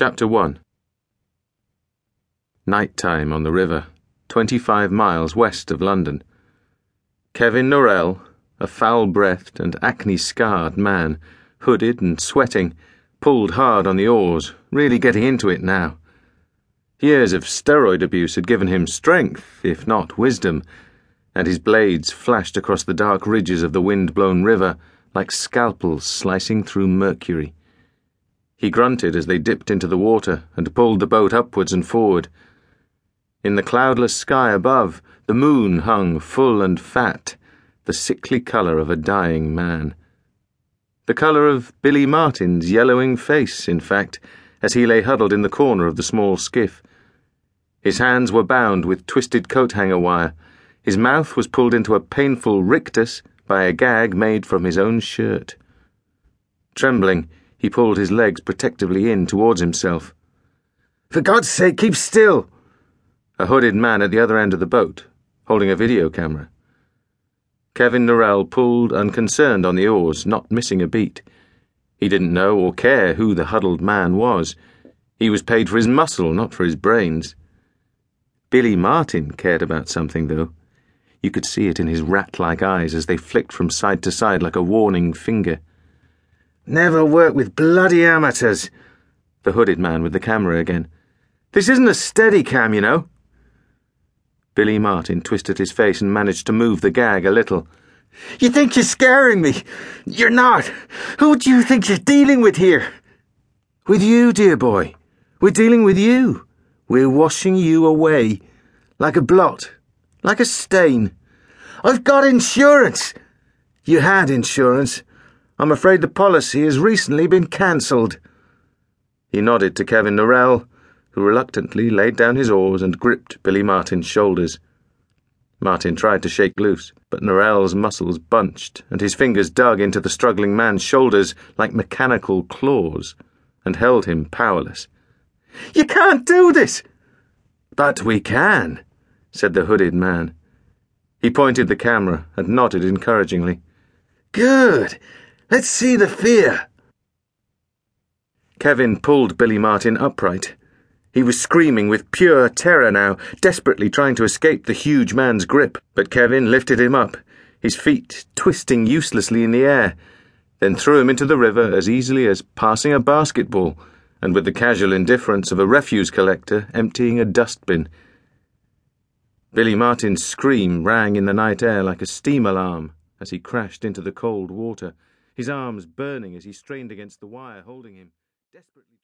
Chapter 1 Night time on the river, 25 miles west of London. Kevin Norrell, a foul breathed and acne scarred man, hooded and sweating, pulled hard on the oars, really getting into it now. Years of steroid abuse had given him strength, if not wisdom, and his blades flashed across the dark ridges of the wind blown river like scalpels slicing through mercury. He grunted as they dipped into the water and pulled the boat upwards and forward. In the cloudless sky above, the moon hung full and fat, the sickly colour of a dying man. The colour of Billy Martin's yellowing face, in fact, as he lay huddled in the corner of the small skiff. His hands were bound with twisted coat hanger wire. His mouth was pulled into a painful rictus by a gag made from his own shirt. Trembling, he pulled his legs protectively in towards himself. For God's sake, keep still! A hooded man at the other end of the boat, holding a video camera. Kevin Norrell pulled unconcerned on the oars, not missing a beat. He didn't know or care who the huddled man was. He was paid for his muscle, not for his brains. Billy Martin cared about something, though. You could see it in his rat like eyes as they flicked from side to side like a warning finger. Never work with bloody amateurs. The hooded man with the camera again. This isn't a steady cam, you know. Billy Martin twisted his face and managed to move the gag a little. You think you're scaring me? You're not. Who do you think you're dealing with here? With you, dear boy. We're dealing with you. We're washing you away. Like a blot. Like a stain. I've got insurance. You had insurance. I'm afraid the policy has recently been cancelled. He nodded to Kevin Norrell, who reluctantly laid down his oars and gripped Billy Martin's shoulders. Martin tried to shake loose, but Norrell's muscles bunched, and his fingers dug into the struggling man's shoulders like mechanical claws, and held him powerless. You can't do this! But we can, said the hooded man. He pointed the camera and nodded encouragingly. Good. Let's see the fear. Kevin pulled Billy Martin upright. He was screaming with pure terror now, desperately trying to escape the huge man's grip, but Kevin lifted him up, his feet twisting uselessly in the air, then threw him into the river as easily as passing a basketball and with the casual indifference of a refuse collector emptying a dustbin. Billy Martin's scream rang in the night air like a steam alarm as he crashed into the cold water, his arms burning as he strained against the wire holding him, desperately